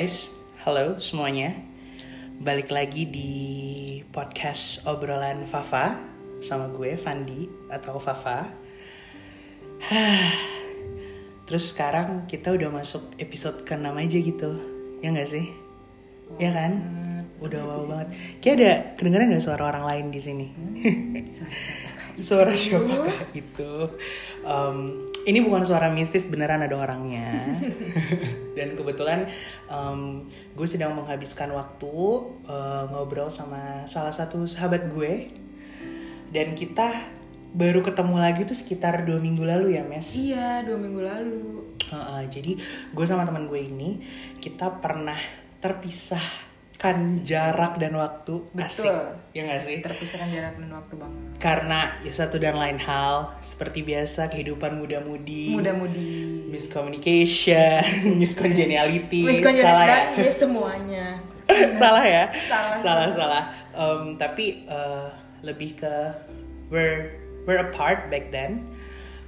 guys, halo semuanya. Balik lagi di podcast obrolan Fafa sama gue Fandi atau Fafa. Terus sekarang kita udah masuk episode ke-6 aja gitu. Ya nggak sih? Ya kan? Udah wow banget. Kayak ada kedengeran nggak suara orang lain di sini? Suara siapakah itu? Um, ini bukan suara mistis, beneran ada orangnya. Dan kebetulan um, gue sedang menghabiskan waktu uh, ngobrol sama salah satu sahabat gue. Dan kita baru ketemu lagi tuh sekitar dua minggu lalu ya, Mes. Iya, dua minggu lalu. Uh, uh, jadi gue sama teman gue ini kita pernah terpisahkan jarak dan waktu. Asik. Ya gak sih? Terpisahkan jarak dan waktu banget. karena ya satu dan lain hal seperti biasa kehidupan muda-mudi. Muda-mudi. miscommunication miscongeniality salah ya. ya semuanya. salah ya? Salah. salah salah. Em, tapi eh, lebih ke we're we're apart back then.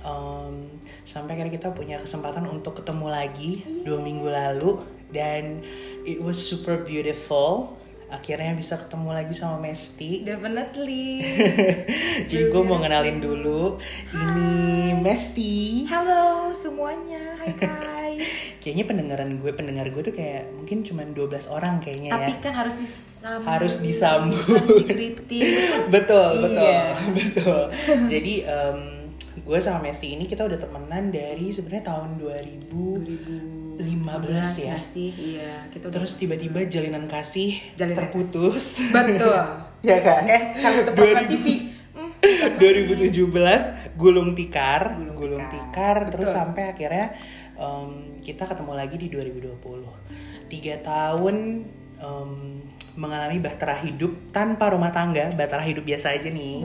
Em, sampai akhirnya kita punya kesempatan untuk ketemu lagi dua minggu lalu dan it was super beautiful akhirnya bisa ketemu lagi sama Mesti Definitely. jadi gue mau ngenalin dulu ini Mesti Halo semuanya. Hai guys. kayaknya pendengaran gue pendengar gue tuh kayak mungkin cuma 12 orang kayaknya Tapi ya kan harus disambut. Harus disambut. Harus betul betul Iya. betul jadi em, gue sama Mesti ini kita udah temenan dari sebenarnya tahun 2015 ya nggak sih? Iya, kita udah terus tiba-tiba jalinan kasih Jalinan terputus Betul. ya kan Oke, satu program 2000 TV. Hmm, 2017 gulung tikar Gulung gulung, tikar. tikar, terus Betul. sampai akhirnya em, kita ketemu lagi di 2020 tiga tahun em, mengalami bahtera hidup tanpa rumah tangga bahtera hidup biasa aja nih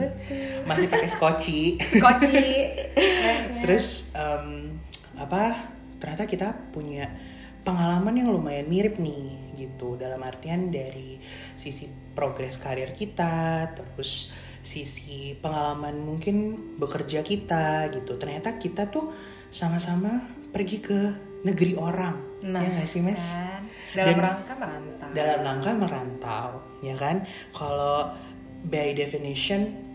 masih pakai skoci Koci. terus em, apa ternyata kita punya pengalaman yang lumayan mirip nih gitu. Dalam artian dari sisi progres karir kita terus sisi pengalaman mungkin bekerja kita gitu. Ternyata kita tuh sama-sama pergi ke negeri orang. Nah, ya nggak sih mes? kan? Dalam Dan- rangka merantau. dalam rangka merantau ya kan? Kalau by definition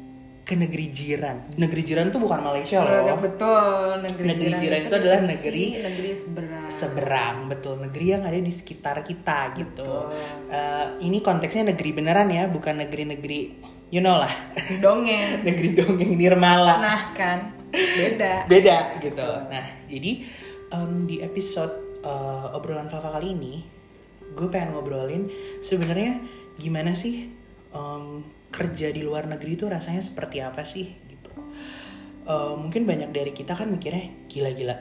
ke negeri jiran. Negeri jiran tuh bukan Malaysia loh. Betul, negeri, Negeri jiran, jiran itu adalah definisi negeri- negeri seberang. seberang betul. Negeri yang ada di sekitar kita gitu. Betul. Eh, ini konteksnya negeri beneran ya bukan negeri-negeri you know lah. Dongeng. negeri dongeng nirmala. Nah kan, beda. beda gitu. Nah jadi em, di episode eh, obrolan Fafa kali ini gue pengen ngobrolin sebenarnya gimana sih em, kerja di luar negeri itu rasanya seperti apa sih gitu Eh, mungkin banyak dari kita kan mikirnya gila-gila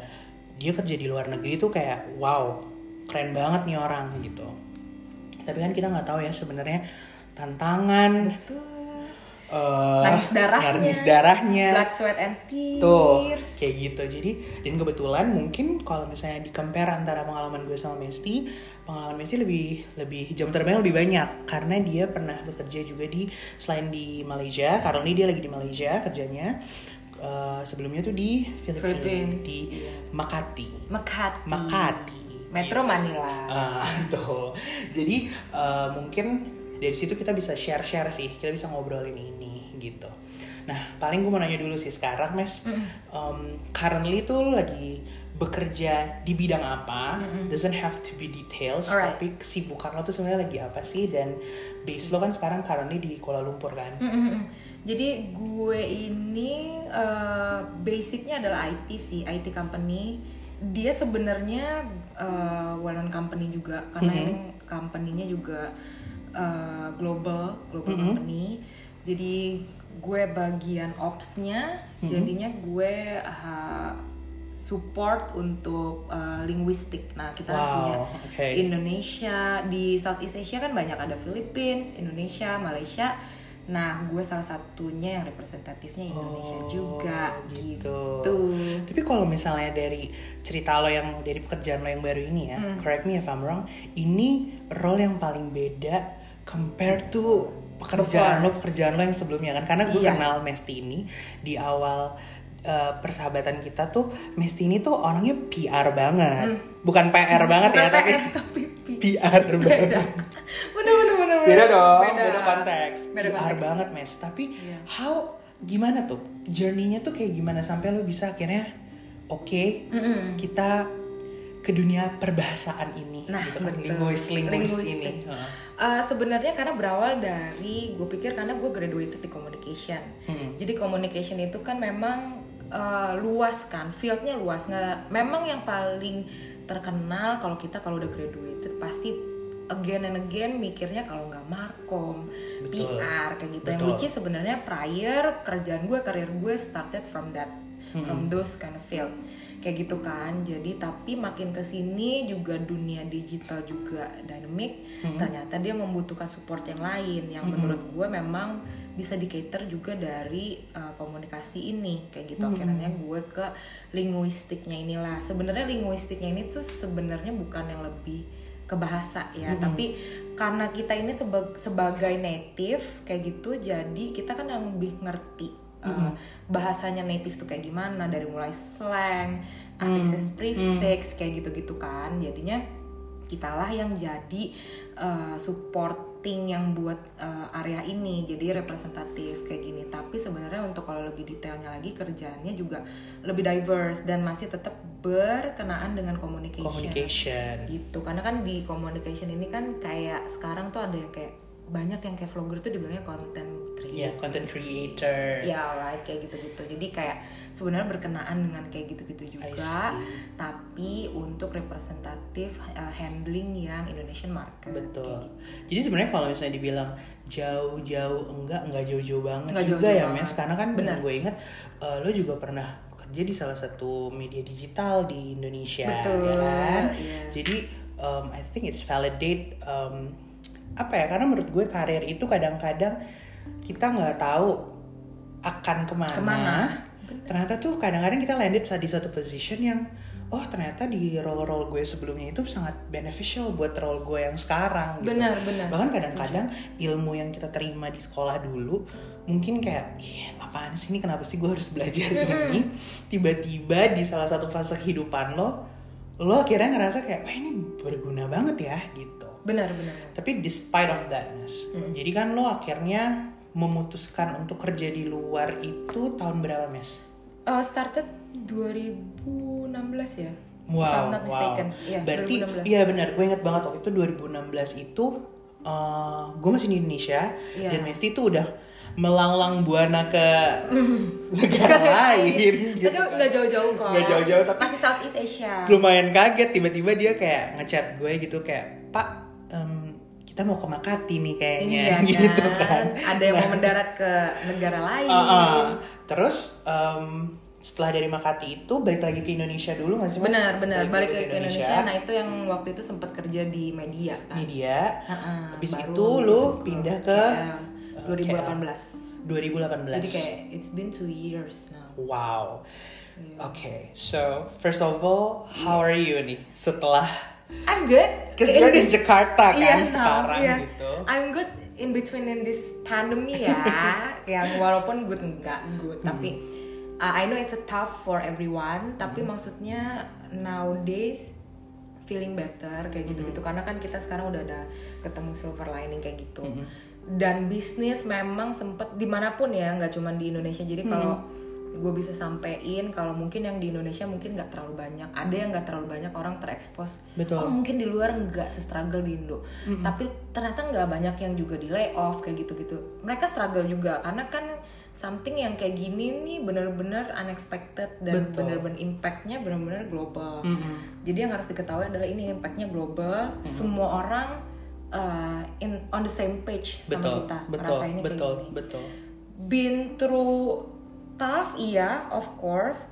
dia kerja di luar negeri tuh kayak wow keren banget nih orang gitu tapi kan kita nggak tahu ya sebenarnya tantangan Betul. Eh, Nangis darahnya. nangis darahnya Blood, sweat, and tears. Tuh, kayak gitu. Jadi, dan kebetulan mungkin kalau misalnya di compare antara pengalaman gue sama Mesti, pengalaman Mesti lebih lebih jam terbang lebih banyak karena dia pernah bekerja juga di selain di Malaysia, karena ini dia lagi di Malaysia kerjanya. Eh, sebelumnya tuh di Filipina, Philippines, di iya. Makati. Makati. Makati. Metro Gitu. Manila. Ah, tuh. Jadi eh, mungkin dari situ kita bisa share-share sih, kita bisa ngobrolin ini gitu. Nah, paling gue mau nanya dulu sih sekarang, Mes. Um, currently tuh lagi bekerja di bidang apa? Doesn't have to be details, Alright. tapi kesibukan lo tuh sebenarnya lagi apa sih? Dan base lo kan sekarang currently di Kuala Lumpur kan? Mm-mm. Jadi gue ini eh, basicnya adalah IT sih, IT company. Dia sebenarnya eh, well known company juga karena ini company-nya juga eh, global, global company. Jadi gue bagian ops-nya, jadinya gue eh, support untuk eh, linguistik. Nah, kita Wow, punya oke. Indonesia di Southeast Asia kan banyak ada Philippines, Indonesia, Malaysia. Nah, gue salah satunya yang representatifnya Indonesia Oh, juga gitu. gitu. Tapi kalau misalnya dari cerita lo yang dari pekerjaan lo yang baru ini ya, correct me if I'm wrong, ini role yang paling beda compared to pekerjaan lo pekerjaan lo yang sebelumnya kan karena gue Iya. kenal Mesti ini di awal uh, persahabatan kita tuh Mesti ini tuh orangnya PR banget bukan PR banget ya Hmm. Bukan tapi PR, tapi P- PR beda banget bener bener bener beda dong beda, beda, konteks Beda PR konteks. banget mes tapi Iya. how gimana tuh journey-nya tuh kayak gimana sampai lo bisa akhirnya oke Mm-mm. kita ke dunia perbahasaan ini Nah, gitu kan betul. linguis linguis ini Heeh. Uh, sebenarnya karena berawal dari gue pikir karena gue graduated di communication Hmm. jadi communication itu kan memang uh, luas kan fieldnya luas nggak memang yang paling terkenal kalau kita kalau udah graduated pasti again and again mikirnya kalau nggak markom Betul. PR kayak gitu yang Betul. which is sebenarnya prior kerjaan gue karir gue started from that from those kind of field. Kayak gitu kan. Jadi tapi makin ke sini juga dunia digital juga dynamic. Ternyata dia membutuhkan support yang lain. Yang menurut gue memang bisa di cater juga dari uh, komunikasi ini. Kayak gitu. Akhirnya gue ke linguistiknya inilah. Sebenarnya linguistiknya ini tuh sebenarnya bukan yang lebih ke bahasa ya. Tapi karena kita ini seba- sebagai native kayak gitu jadi kita kan yang lebih ngerti uh, bahasanya native tuh kayak gimana dari mulai slang affixes prefix kayak gitu-gitu kan. Jadinya kitalah yang jadi uh, supporting yang buat uh, area ini jadi representatif kayak gini. Tapi sebenarnya untuk kalau lebih detailnya lagi kerjaannya juga lebih diverse dan masih tetap berkenaan dengan communication, communication. Gitu karena kan di communication ini kan kayak sekarang tuh ada yang kayak banyak yang kayak vlogger tuh dibilangnya content creator. Ya content creator. Ya right kayak gitu-gitu. Jadi kayak sebenarnya berkenaan dengan kayak gitu-gitu juga. tapi untuk representatif uh, handling yang Indonesian market betul. gitu. jadi sebenarnya kalau misalnya dibilang jauh-jauh enggak enggak jauh-jauh banget Enggak juga jauh-jauh ya banget. mes karena kan Benar. gue inget eh, lo juga pernah bekerja di salah satu media digital di Indonesia Betul, ya kan? Iya. jadi um, I think it's validate um, apa ya karena menurut gue karir itu kadang-kadang kita nggak tahu akan ke mana, Ke mana. ternyata tuh kadang-kadang kita landed di satu position yang oh ternyata di role-role gue sebelumnya itu sangat beneficial buat role gue yang sekarang gitu. Benar, benar. bahkan kadang-kadang ilmu yang kita terima di sekolah dulu mungkin kayak ih apaan sih ini kenapa sih gue harus belajar ini tiba-tiba di salah satu fase kehidupan lo lo akhirnya ngerasa kayak wah ini berguna banget ya gitu benar benar tapi despite of that Mas, jadi kan lo akhirnya memutuskan untuk kerja di luar itu tahun berapa Mes? Uh, started 2016 ya Wow, wow. mistaken Iya, Berarti 2016. iya benar, gue inget banget waktu itu 2016 itu eh, gue masih di Indonesia Iya. dan Mesti itu udah melanglang buana ke negara lain gitu. Tapi kan. nggak jauh-jauh kok Nggak jauh-jauh, tapi- Masih Southeast Asia Lumayan kaget tiba-tiba dia kayak ngechat gue gitu kayak Pak em, kita mau ke Makati nih kayaknya Iya gitu kan. Ada yang mau mendarat ke negara lain Ah, ah. Terus em, setelah dari Makati itu balik lagi ke Indonesia dulu nggak sih mas? Benar, benar. Balik ke Indonesia. Nah, itu yang waktu itu sempat kerja di media kan. media. Heeh, Habis baru itu habis lu itu pindah ke KL, 2018. 2018. Jadi kayak it's been two years now. Wow. Iya. Okay, so first of all, how are you nih setelah? I'm good. Cause In you're in Jakarta kan now, sekarang iya. gitu. I'm good in between in this pandemic ya. yang walaupun good enggak good, Hmm. tapi uh, I know it's a tough for everyone, tapi Hmm. maksudnya nowadays feeling better kayak Hmm. gitu-gitu karena kan kita sekarang udah ada ketemu silver lining kayak gitu. Hmm. Dan bisnis memang sempet di mana pun ya, nggak cuma di Indonesia. Jadi kalau Hmm. Gue bisa sampein kalau mungkin yang di Indonesia mungkin nggak terlalu banyak. Ada yang nggak terlalu banyak orang terekspos. Betul. oh mungkin di luar nggak se-struggle di Indo. Tapi ternyata nggak banyak yang juga di layoff kayak gitu-gitu. Mereka struggle juga karena kan something yang kayak gini nih bener-bener unexpected dan bener-bener impactnya bener-bener global. Jadi yang harus diketahui adalah ini impactnya global. Semua orang uh, in on the same page sama Betul, kita. betul, kayak betul, gini. betul. been through tough iya of course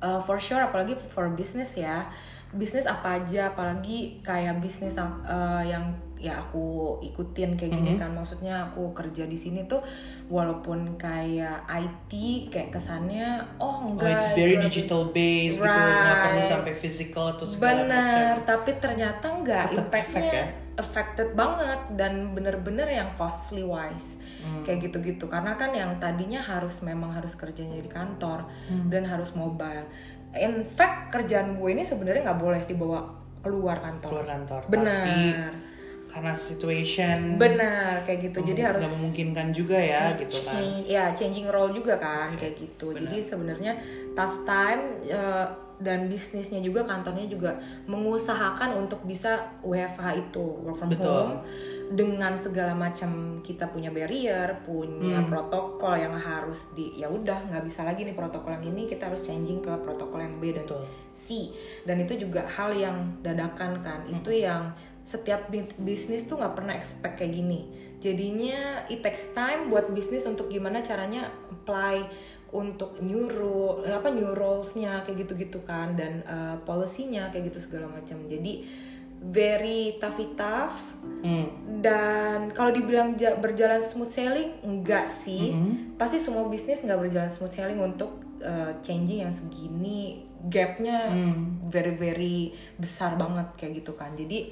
Uh, for sure apalagi for business ya bisnis apa aja apalagi kayak bisnis uh, yang ya aku ikutin kayak gini kan maksudnya aku kerja di sini tuh walaupun kayak IT kayak kesannya Oh, oh enggak it's very digital based gitu, nggak perlu Right. sampai physical atau segala macam. Benar, tapi ternyata enggak Tetap impactnya ya? Affected banget dan bener-bener yang costly wise. Kayak gitu-gitu. Karena kan yang tadinya harus memang harus kerjanya di kantor dan harus mobile. In fact kerjaan gue ini sebenarnya nggak boleh dibawa keluar kantor. Keluar kantor. Benar. tapi karena situation benar kayak gitu. Jadi harus memungkinkan juga ya gitu kan. ya changing role juga kan kayak gitu. jadi sebenarnya tough time eh, dan bisnisnya juga kantornya juga mengusahakan untuk bisa WFH itu work from Betul. home dengan segala macam kita punya barrier punya Hmm. protokol yang harus di ya udah nggak bisa lagi nih protokol yang ini kita harus changing ke protokol yang B dan Betul. C dan itu juga hal yang dadakan kan Hmm. itu yang setiap bi- bisnis tuh nggak pernah expect kayak gini jadinya it takes time buat bisnis untuk gimana caranya apply untuk new rule apa new rules-nya kayak gitu-gitu kan dan uh, policy-nya kayak gitu segala macam jadi very tough tough Hmm. dan kalau dibilang ja- berjalan smooth sailing enggak sih Mm-hmm. pasti semua bisnis nggak berjalan smooth sailing untuk uh, changing yang segini gapnya Mm. very very besar banget kayak gitu kan jadi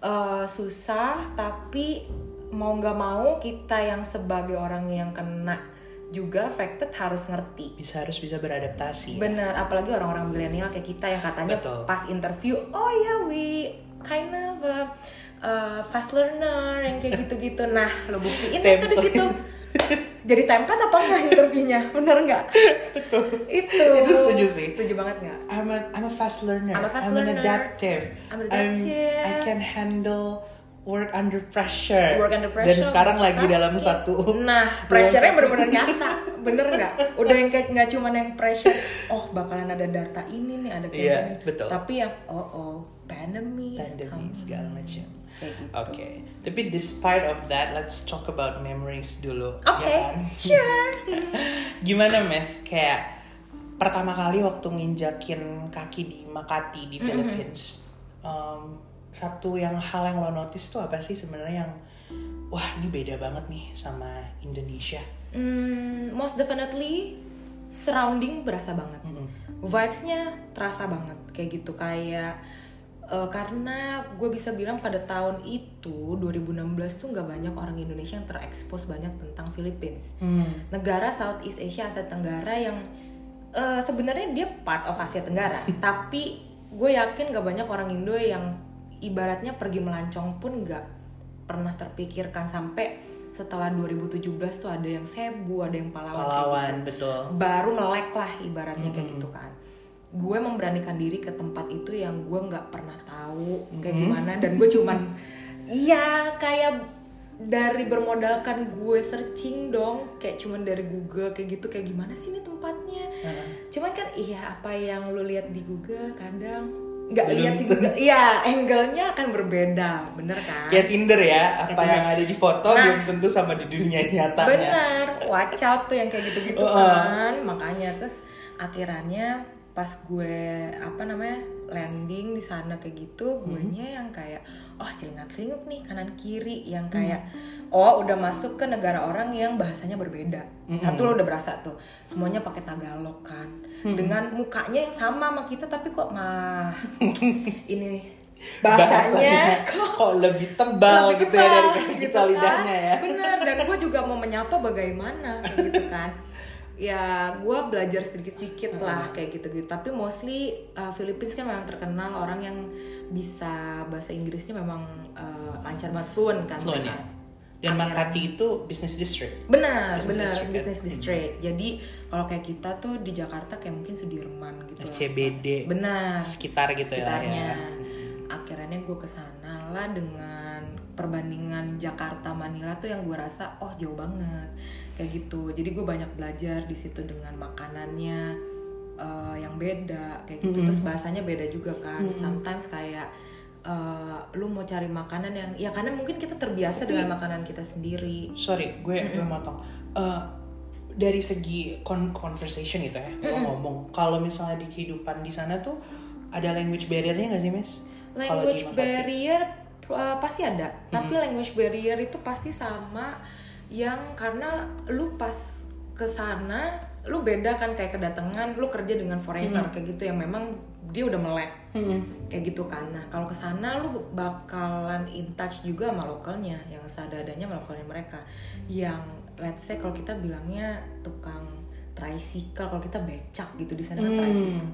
uh, susah tapi mau nggak mau kita yang sebagai orang yang kena juga affected harus ngerti bisa harus bisa beradaptasi Bener, apalagi orang-orang milenial kayak kita yang katanya Betul. pas interview, oh ya we kind of a, uh, fast learner yang kayak gitu-gitu. Nah, lo buktiin itu di situ. Jadi template apa enggak interviewnya? Bener nggak? itu. Itu setuju sih. Setuju banget nggak? I'm a I'm a fast learner. I'm a fast an learner. adaptive. I'm adaptive. I can handle work under pressure. Work under pressure. Dan sekarang lagi Tapi- dalam satu. Nah, pressure-nya bener-bener nyata. Bener nggak? Udah yang kayak nggak cuman yang pressure, oh bakalan ada data ini nih, ada kayak Iya, gini. betul. Tapi yang oh oh, pandemi, pandemi segala macam. Kayak gitu. Oke, tapi despite of that, let's talk about memories dulu. Oke, ya kan? sure. Gimana mes kayak pertama kali waktu nginjakin kaki di Makati di Philippines, um, satu yang hal yang lo notice tuh apa sih sebenarnya yang wah ini beda banget nih sama Indonesia. Hmm, most definitely surrounding berasa banget. Vibes-nya terasa banget kayak gitu kayak eh, karena gue bisa bilang pada tahun itu 2016 tuh nggak banyak orang Indonesia yang terekspos banyak tentang Philippines. Hmm. Negara Southeast Asia Asia Tenggara yang eh, sebenarnya dia part of Asia Tenggara, tapi gue yakin gak banyak orang Indo yang ibaratnya pergi melancong pun nggak pernah terpikirkan sampai setelah 2017 tuh ada yang Cebu, ada yang Palawan, kayak Pahlawan gitu. betul. baru melek lah ibaratnya kayak gitu kan. Gue memberanikan diri ke tempat itu yang gue nggak pernah tahu kayak gimana dan gue cuman iya kayak dari bermodalkan gue searching dong kayak cuman dari Google kayak gitu kayak gimana sih ini tempatnya cuman kan iya apa yang lo lihat di Google kadang nggak lihat sih iya angle-nya akan berbeda bener kan Kayak Tinder ya, apa yang ada di foto Nah. belum tentu sama di dunia nyatanya. Bener, watch out tuh yang kayak gitu-gitu Uh-uh. kan. Makanya terus akhirannya pas gue apa namanya landing di sana kayak gitu, gue nya yang kayak oh celingak-celinguk nih kanan kiri yang kayak oh udah masuk ke negara orang yang bahasanya berbeda. Satu lo udah berasa tuh, semuanya pakai Tagalog kan. Dengan mukanya yang sama sama kita tapi kok mah ini bahasanya kok lebih tebal lebih gitu ya dari tebal, kita gitu kan. lidahnya ya. bener dan gue juga mau menyapa bagaimana gitu kan ya gue belajar sedikit-sedikit lah kayak gitu-gitu tapi mostly uh, Philippines kan memang terkenal orang yang bisa bahasa Inggrisnya memang uh, lancar banget fluent kan Fluent ya. Dan Makati itu business district. benar Business benar district kan? business district jadi kalau kayak kita tuh di Jakarta kayak mungkin Sudirman gitu. SCBD. benar Sekitar gitu sekitarnya. ya. Akhirnya gue ke sana lah dengan perbandingan Jakarta Manila tuh yang gue rasa oh jauh banget kayak gitu. Jadi gue banyak belajar di situ dengan makanannya eh, yang beda kayak gitu. Terus bahasanya beda juga kan. Sometimes kayak eh, lu mau cari makanan yang ya karena mungkin kita terbiasa dengan makanan kita sendiri. Sorry, gue gue motong. Eh, dari segi con- conversation gitu ya, lo ngomong. Kalau misalnya di kehidupan di sana tuh ada language barrier-nya nggak sih, Miss? Language barrier uh, pasti ada tapi language barrier itu pasti sama yang karena lu pas ke sana lu beda kan kayak kedatangan lu kerja dengan foreigner kayak gitu yang memang dia udah melek. Kayak gitu kan. Nah kalau ke sana lu bakalan in touch juga sama lokalnya yang seadanya sama lokalnya mereka. Yang let's say kalau kita bilangnya tukang tricycle kalau kita becak gitu di sana kan tricycle.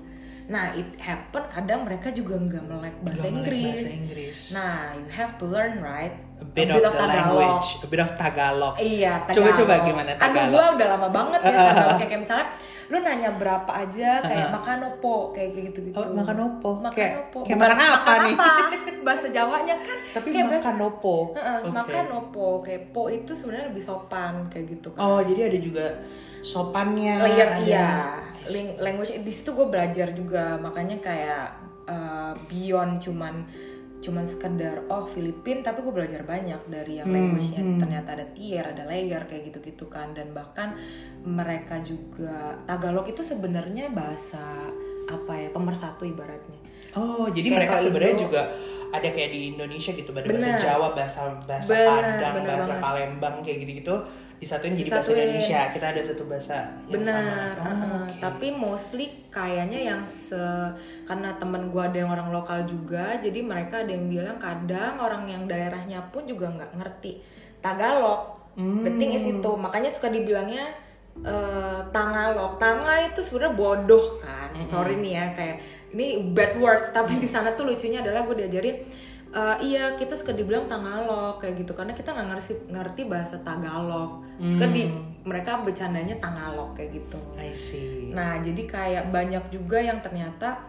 Nah it happen kadang mereka juga nggak melek bahasa Inggris. bahasa Inggris. nah you have to learn right A bit of, the language, a bit of Tagalog. Iya, Coba-coba Tagalog. gimana Aduh, Tagalog? gue udah lama banget ya Tagalog. Kayak, kayak misalnya, lu nanya berapa aja, kayak makan opo, kayak gitu-gitu. Oh, makan opo? Makan Kayak- opo. kayak Bukan makan apa nih? Bahasa Jawanya kan. Tapi kayak bahasa- makan opo. Heeh, Oke. Makan opo, kayak po itu sebenarnya lebih sopan, kayak gitu kan. Oh, jadi ada juga sopannya. Layer ada- iya. Ling- language di situ gue belajar juga, makanya kayak uh, beyond cuman cuman sekedar oh Filipin tapi gue belajar banyak dari yang language-nya. ternyata ada tier ada layer kayak gitu-gitu kan. Dan bahkan mereka juga Tagalog itu sebenarnya bahasa apa ya pemersatu ibaratnya. Oh, jadi Kayak mereka sebenarnya juga ada kayak di Indonesia gitu, ada bahasa. Jawa, bahasa bahasa Benar, Padang, benar bahasa banget. Palembang kayak gitu-gitu disatuin jadi bahasa. Indonesia. Kita ada satu bahasa yang benar sama. Oh, oke. tapi mostly kayaknya yang se karena temen gue ada yang orang lokal juga jadi mereka ada yang bilang kadang orang yang daerahnya pun juga nggak ngerti Tagalog the thing is itu makanya suka dibilangnya eh, Tangalog Tanga itu sebenarnya bodoh kan sorry nih ya kayak ini bad words tapi di sana tuh lucunya adalah gue diajarin eh, iya kita suka dibilang Tagalog kayak gitu karena kita nggak ngerti ngerti bahasa Tagalog suka di mereka bercandanya Tagalog kayak gitu I see. Nah, jadi kayak banyak juga yang ternyata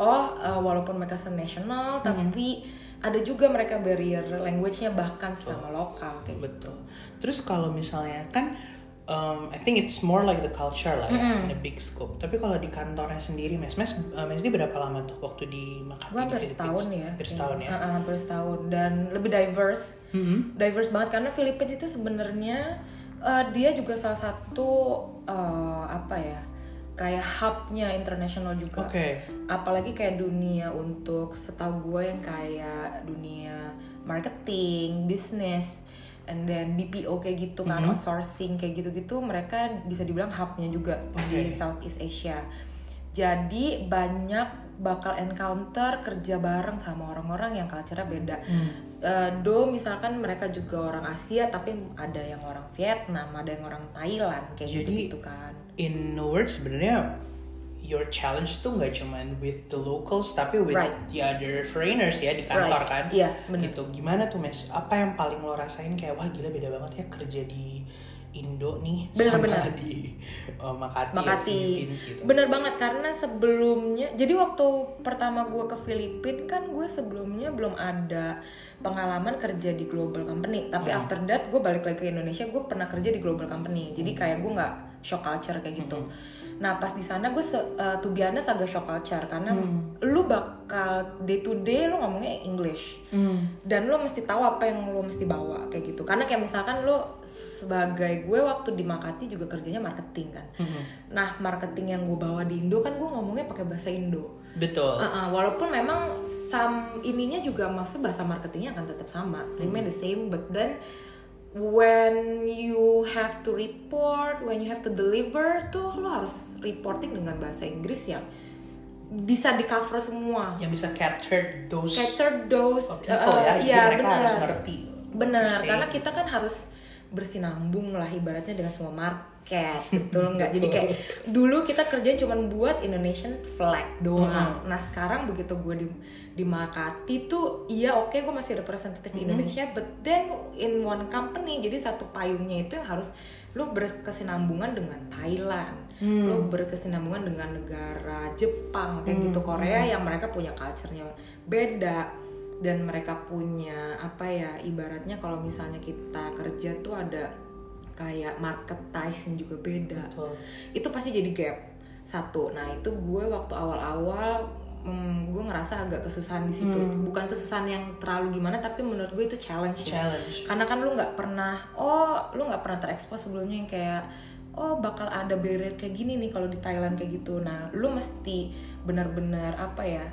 oh uh, walaupun mereka senasional tapi ada juga mereka barrier language-nya bahkan sama lokal kayak gitu. Betul. Terus kalau misalnya kan um, I think it's more like the culture lah ya, in a big scope. Tapi kalau di kantornya sendiri, Mes, Mes, uh, Mes ini berapa lama tuh waktu di Makati Gue di hampir setahun ya. Hampir setahun ya. Heeh, hampir setahun dan lebih diverse. Mm-hmm. Diverse banget karena Philippines itu sebenarnya uh, dia juga salah satu uh, apa ya? kayak hubnya internasional juga. Oke. apalagi kayak dunia untuk setahu gue yang kayak dunia marketing, bisnis, and then BPO kayak gitu kan, outsourcing kayak gitu-gitu, mereka bisa dibilang hubnya juga di Southeast Asia. Jadi banyak bakal encounter kerja bareng sama orang-orang yang culture-nya beda. Eh, do misalkan mereka juga orang Asia, tapi ada yang orang Vietnam, ada yang orang Thailand kayak Jadi, gitu-gitu kan. In a word sebenarnya your challenge tuh nggak cuman with the locals tapi with Right. the other foreigners ya di kantor Right. kan. Iya, bener. Gitu. Gimana tuh Mes? Apa yang paling lo rasain kayak wah gila beda banget ya kerja di Indo nih Bener, sama bener. di uh, Makati, Makati. Philippines gitu. Bener banget karena sebelumnya jadi waktu pertama gue ke Filipina kan gue sebelumnya belum ada pengalaman kerja di global company tapi Hmm. after that gue balik lagi ke Indonesia gue pernah kerja di global company jadi kayak gue nggak shock culture kayak gitu nah pas di sana gue uh, to be honest agak shock culture karena lu bakal day to day lu ngomongnya English. Dan lu mesti tahu apa yang lu mesti bawa kayak gitu. Karena kayak misalkan lu sebagai gue waktu di Makati juga kerjanya marketing kan. Nah marketing yang gue bawa di Indo kan gue ngomongnya pakai bahasa Indo. Betul. Uh-uh, walaupun memang sam ininya juga maksud bahasa marketingnya akan tetap sama, remain the same, but then when you have to report, when you have to deliver tuh lo harus reporting dengan bahasa Inggris yang bisa di cover semua. Yang bisa capture those Capture those of people ya. uh, Jadi iya, mereka benar. harus ngerti. Benar, karena kita kan harus bersinambung lah ibaratnya dengan semua market, betul nggak? Jadi kayak dulu kita kerja cuma buat Indonesian flag doang. Nah sekarang begitu gue di di Makati tuh, iya oke gue masih representatif Indonesia, but then in one company, jadi satu payungnya itu yang harus lu berkesinambungan dengan Thailand, lu berkesinambungan dengan negara Jepang kayak gitu Korea yang mereka punya culture-nya beda dan mereka punya apa ya ibaratnya kalau misalnya kita kerja tuh ada kayak marketing juga beda. Betul. itu pasti jadi gap. Satu nah itu gue waktu awal-awal hmm, gue ngerasa agak kesusahan di situ. Bukan kesusahan yang terlalu gimana tapi menurut gue itu challenge ya. Challenge. karena kan lu nggak pernah oh lu nggak pernah terekspos sebelumnya yang kayak oh bakal ada barrier kayak gini nih kalau di Thailand kayak gitu. Nah lu mesti benar-benar apa ya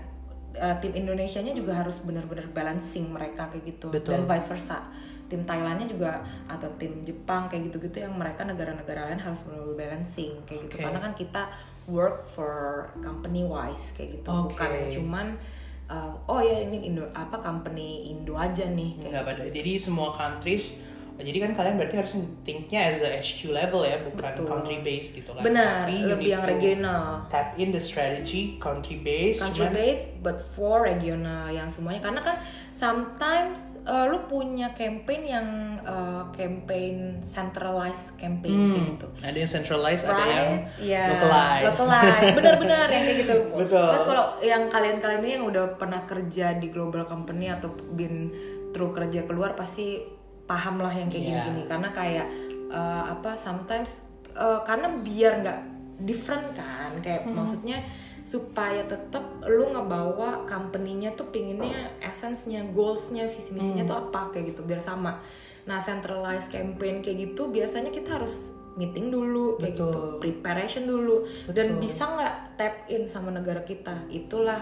uh, tim Indonesianya juga harus benar-benar balancing mereka kayak gitu. Betul. dan vice versa. Tim Thailandnya juga atau tim Jepang kayak gitu-gitu yang mereka negara-negara lain harus benar balancing kayak gitu. Oke. karena kan kita work for company wise kayak gitu Oke. bukan yang cuman uh, oh ya ini Indo apa company Indo aja nih kayak Nggak pada. Jadi semua countries jadi kan kalian berarti harus thinknya as a HQ level ya, bukan Betul. country based gitu kan. benar Tapi lebih yang regional Tap in the strategy country based. country cuman based but for regional yang semuanya karena kan sometimes uh, lu punya campaign yang uh, campaign centralized campaign kayak hmm, gitu ada yang centralized, ada yang Right? Iya, localized. localized. benar-benar yang kayak gitu. Betul. Terus kalau yang kalian-kalian ini yang udah pernah kerja di global company atau been through kerja keluar pasti paham lah yang kayak Iya. gini-gini karena kayak uh, apa sometimes uh, karena biar nggak different kan kayak Hmm. maksudnya supaya tetap lu ngebawa company-nya tuh pinginnya essence-nya, goals-nya, visi misinya Hmm. tuh apa kayak gitu biar sama. Nah, centralized campaign kayak gitu biasanya kita harus meeting dulu kayak Betul. gitu, preparation dulu dan Betul. bisa nggak tap in sama negara kita. Itulah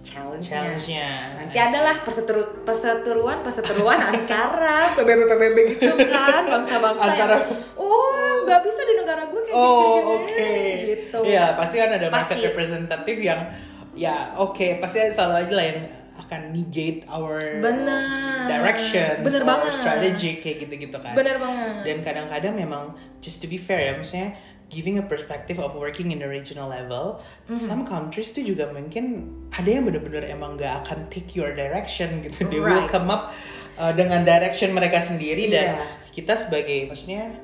challenge-nya. Challenge-nya. Nanti adalah perseteru perseteruan perseteruan antara PBB PBB gitu kan bangsa-bangsa Antara- yang oh nggak bisa di negara gue kayak Oh, gini, oke. gitu. Iya, pasti kan ada market Pasti. representatif yang ya oke, pasti selalu aja lah yang akan negate our direction, Benar our banget. strategy kayak gitu-gitu kan. Benar banget. Dan kadang-kadang memang just to be fair ya, maksudnya giving a perspective of working in a regional level, Mm-hmm. some countries tuh juga mungkin ada yang bener-bener emang gak akan take your direction gitu. They will come up uh, dengan direction mereka sendiri dan Iya. kita sebagai maksudnya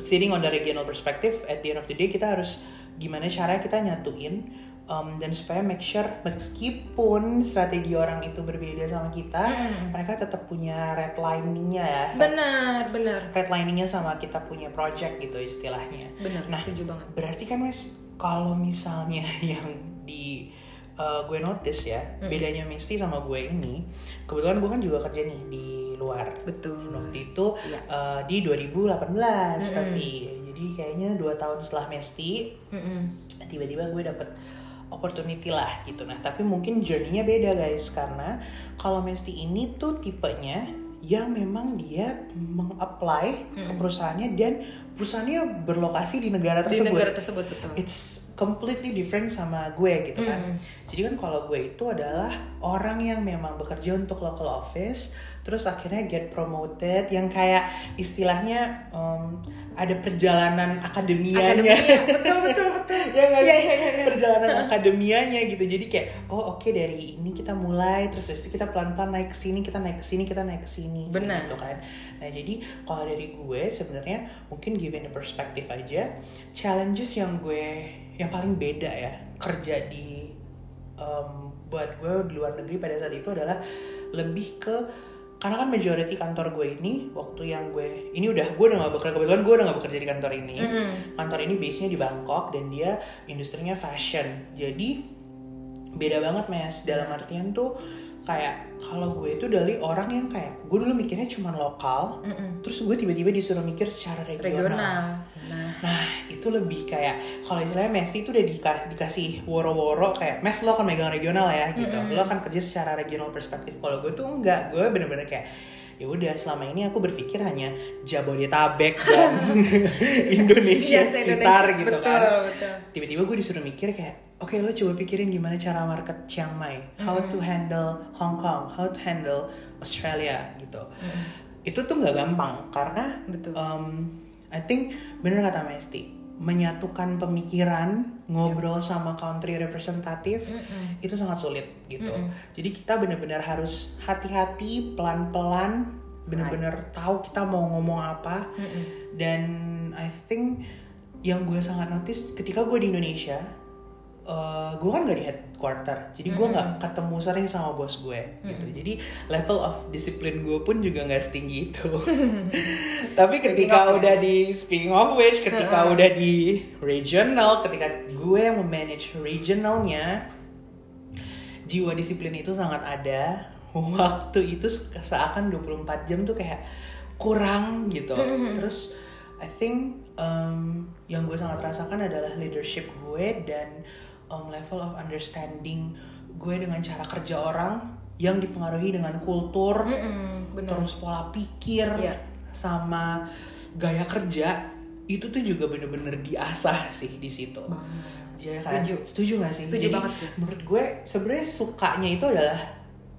sitting on the regional perspective at the end of the day kita harus gimana caranya kita nyatuin um, dan supaya make sure meskipun strategi orang itu berbeda sama kita mereka tetap punya red line-nya ya Benar, benar. redlining-nya sama kita punya project gitu istilahnya. Benar, Nah, setuju banget. Berarti kan Wes kalau misalnya yang di uh, gue notice ya bedanya Misty sama gue ini kebetulan gue kan juga kerja nih di luar. Betul. Waktu itu Iya. uh, di 2018 tapi jadi kayaknya dua tahun setelah Misty Mm-mm. tiba-tiba gue dapet opportunity lah gitu. Nah tapi mungkin journey-nya beda guys. Karena kalau Mesti ini tuh tipenya yang memang dia meng-apply ke perusahaannya dan perusahaannya berlokasi di negara Di tersebut. negara tersebut betul. it's completely different sama gue gitu kan. Jadi kan kalau gue itu adalah orang yang memang bekerja untuk local office, terus akhirnya get promoted, yang kayak istilahnya um, ada perjalanan akademianya. Akademia, betul betul betul. ya? Iya, iya, iya, perjalanan akademianya gitu jadi kayak oh oke dari ini kita mulai terus dari situ kita pelan pelan naik ke sini kita naik ke sini kita naik ke sini Benar. gitu kan nah jadi kalau dari gue sebenarnya mungkin given the perspektif aja challenges yang gue yang paling beda ya kerja di um, buat gue di luar negeri pada saat itu adalah lebih ke karena kan majority kantor gue ini waktu yang gue ini udah gue udah gak bekerja kebetulan gue udah gak bekerja di kantor ini. Kantor ini base nya di Bangkok dan dia industrinya fashion. Jadi beda banget mes. Dalam artian tuh kayak kalau gue itu dari orang yang kayak gue dulu mikirnya cuma lokal terus gue tiba-tiba disuruh mikir secara regional, Regional. Nah, Nah itu lebih kayak kalau istilahnya Mesti itu udah dika- dikasih woro-woro kayak Mes lo akan megang regional ya gitu, lo akan kerja secara regional perspektif. Kalau gue tuh enggak, gue bener-bener kayak ya udah selama ini aku berpikir hanya Jabodetabek dan Indonesia Yes, sekitar Indonesia. gitu Betul, kan. betul. Tiba-tiba gue disuruh mikir kayak oke lo coba pikirin gimana cara market Chiang Mai, how to handle Hong Kong, how to handle Australia gitu. Itu tuh nggak gampang karena Betul. um, I think bener kata Mesti menyatukan pemikiran ngobrol sama country representatif itu sangat sulit gitu. Jadi kita benar-benar harus hati-hati pelan-pelan benar-benar tahu kita mau ngomong apa. Dan I think yang gue sangat notice ketika gue di Indonesia eh, gue kan gak di headquarter jadi gue nggak ketemu sering sama bos gue gitu. Jadi level of disiplin gue pun juga nggak setinggi itu. Tapi ketika of, udah di speaking of which ketika udah di regional ketika gue yang memanage regionalnya jiwa disiplin itu sangat ada. Waktu itu seakan 24 jam tuh kayak kurang gitu. Terus I think um, yang gue sangat rasakan adalah leadership gue dan um, level of understanding gue dengan cara kerja orang yang dipengaruhi dengan kultur bener. terus pola pikir Iya. sama gaya kerja itu tuh juga bener-bener diasah sih di situ. Ya kan? Setuju. Setuju gak sih? Setuju Jadi banget gue. menurut gue sebenarnya sukanya itu adalah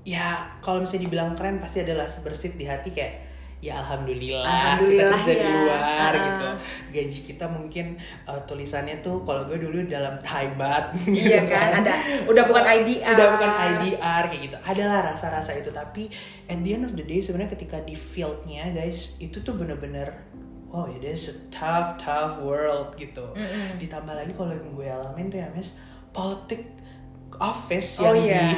ya kalau misalnya dibilang keren pasti adalah sebersit di hati kayak ya alhamdulillah, Alhamdulillah, kita kerja di ya. luar Ah. gitu. Gaji kita mungkin uh, tulisannya tuh kalau gue dulu dalam Thaibat Iya kan, ada udah bukan IDR. udah bukan IDR kayak gitu adalah rasa-rasa itu tapi at the end of the day sebenarnya ketika di fieldnya guys itu tuh bener-bener oh it is a tough tough world gitu ditambah lagi kalau yang gue alamin tuh ya mes politik office Oh yang iya. di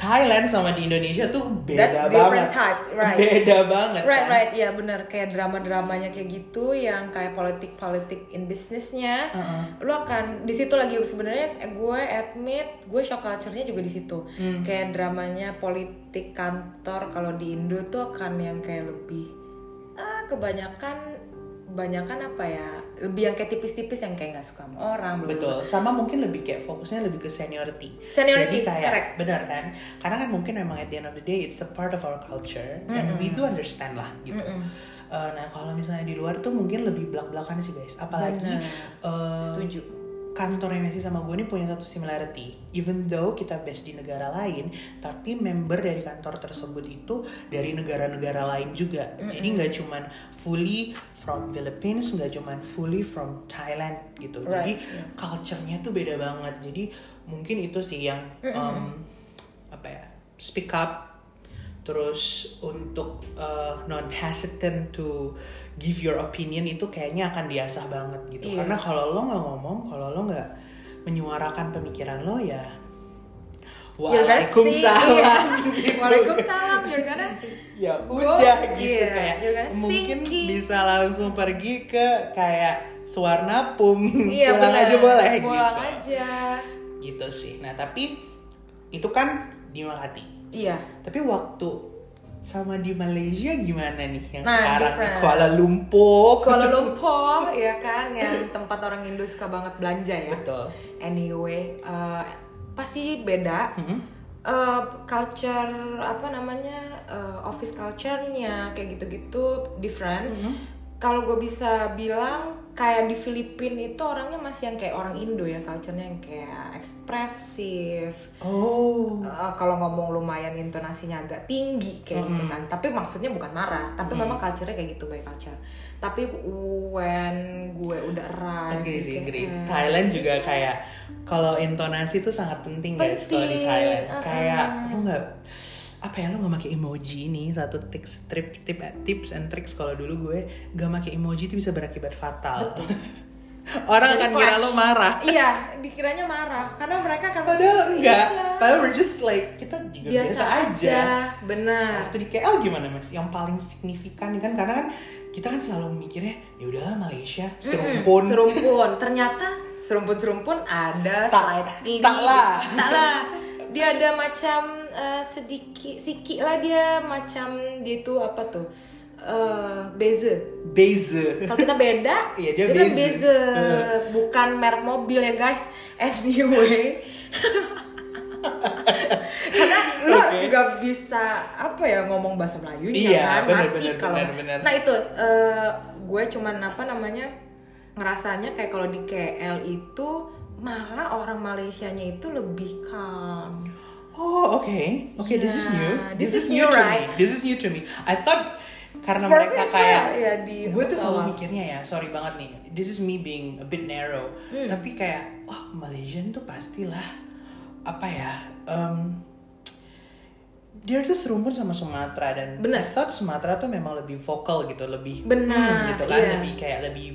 Thailand sama di Indonesia tuh beda That's different banget type, right. beda banget Right, kan? right, iya benar kayak drama-dramanya kayak gitu, yang kayak politik-politik in bisnisnya, Uh-uh. lu akan di situ lagi sebenarnya eh, gue admit gue shock culture-nya juga di situ, Hmm. kayak dramanya politik kantor kalau di Indo tuh akan yang kayak lebih, ah kebanyakan, kebanyakan apa ya, lebih yang kayak tipis-tipis yang kayak nggak suka sama orang. Betul, sama mungkin lebih kayak fokusnya lebih ke seniority. Seniority, Jadi kayak correct. benar kan? Karena kan mungkin memang at the end of the day it's a part of our culture and we do understand lah gitu. Uh, nah kalau misalnya di luar tuh mungkin lebih belak-belakan sih guys. Apalagi uh, Setuju. Kantornya Messi sama gue ini punya satu similarity. Even though kita based di negara lain, tapi member dari kantor tersebut itu dari negara-negara lain juga. Jadi nggak cuman fully from Philippines, nggak cuman fully from Thailand gitu. Jadi Right, culture-nya tuh beda banget. Jadi mungkin itu sih yang um, apa ya speak up terus untuk uh, non hesitant to give your opinion itu kayaknya akan diasah banget gitu Iya. karena kalau lo nggak ngomong kalau lo nggak menyuarakan pemikiran lo ya waalaikumsalam see, iya. gitu. Waalaikumsalam, you're gonna ya Go, udah gitu iya, kayak you're mungkin bisa langsung pergi ke kayak suarna pum Iya pulang benar. aja boleh Pulang gitu aja. gitu sih nah tapi itu kan di Makati Iya. Tapi waktu sama di Malaysia gimana nih yang Nah, sekarang different. di Kuala Lumpur? Kuala Lumpur ya kan yang tempat orang Indo suka banget belanja ya. Betul. Anyway, eh, pasti beda. Mhm. Eh, culture apa namanya eh, office culture-nya kayak gitu-gitu different. Kalau gue bisa bilang kayak di Filipina itu orangnya masih yang kayak orang Indo ya culture-nya yang kayak ekspresif. Oh. Eh, kalau ngomong lumayan intonasinya agak tinggi kayak gitu kan tapi maksudnya bukan marah tapi memang culture-nya kayak gitu by culture tapi when gue udah arrive Agree sih, agree. eh, Thailand juga kayak kalau intonasi itu sangat penting, guys kalau di Penting, Thailand. uh-uh. Kayak lu nggak apa ya lu nggak pakai emoji nih satu tips trip tip tips and tricks kalau dulu gue nggak pakai emoji itu bisa berakibat fatal. Orang Jadi akan kira lo marah. iya dikiranya marah karena mereka kan Padahal enggak. Iya. Padahal we're just like kita juga biasa, aja. benar Waktu di KL gimana mas? Yang paling signifikan kan karena kan kita kan selalu mikirnya ya udahlah Malaysia serumpun. serumpun ternyata serumpun serumpun ada Tak- slightly tak lah. tak lah dia ada macam eh, sedikit sikit lah dia macam dia itu apa tuh eh beza. Beza. kalau kita beda Iya, dia kan Beza. beza. Bukan merek mobil ya guys. Anyway. Karena lo Oke. juga bisa apa ya ngomong bahasa Melayu Iya, kan? mati benar, kalau nah itu eh, gue cuman apa namanya ngerasanya kayak kalau di KL itu malah orang Malaysianya itu lebih calm Oh oke oke this is new. Yeah, this is new, to right? me. This is new to me. I thought karena For mereka me, kayak ya, di gue tuh selalu mikirnya ya sorry banget nih. This is me being a bit narrow. Hmm. Tapi kayak wah Malaysian tuh pastilah apa ya? Um, dia tuh serumpun sama Sumatera dan Benar. I thought Sumatera tuh memang lebih vokal gitu, lebih Benar, hmm, gitu kan, iya. lebih kayak lebih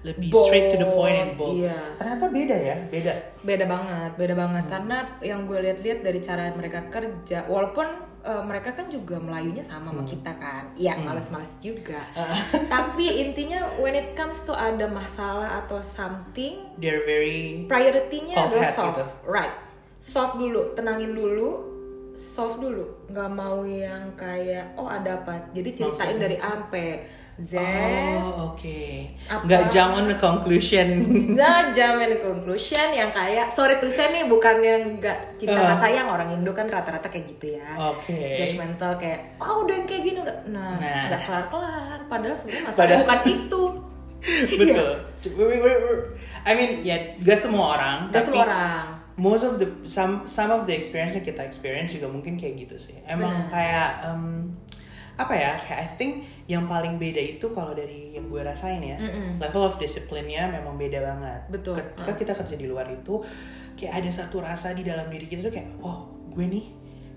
lebih Bold, straight to the point and bold. iya. Ternyata beda ya, beda. beda banget beda banget Hmm. karena yang gue lihat-lihat dari cara mereka kerja walaupun eh, mereka kan juga Melayunya sama Hmm. sama kita kan iya males-males juga tapi intinya when it comes to ada masalah atau something They're very priority-nya adalah head soft gitu. right soft dulu tenangin dulu soft dulu nggak mau yang kayak oh ada apa jadi ceritain Langsung. dari A sampai Z Oh, oke. Apa? Nggak jump on the conclusion. Nah, jamin conclusion yang kayak sorry to say nih bukan yang nggak cinta nggak Uh. sayang orang Indo kan rata-rata kayak gitu ya. Oke. Judgmental kayak oh udah yang kayak gini udah nah Nah. nggak kelar kelar padahal sebenarnya masalah Padahal- bukan itu. Betul. We- I mean, ya gak semua orang. Gak tapi semua orang. Most of the some some of the experience yang kita experience juga mungkin kayak gitu sih. Emang Benar. kayak em, apa ya? Kayak I think yang paling beda itu kalau dari yang gue rasain ya, level of discipline-nya memang beda banget. Betul. Ketika kita kerja di luar itu, kayak ada satu rasa di dalam diri kita tuh kayak, wow, gue nih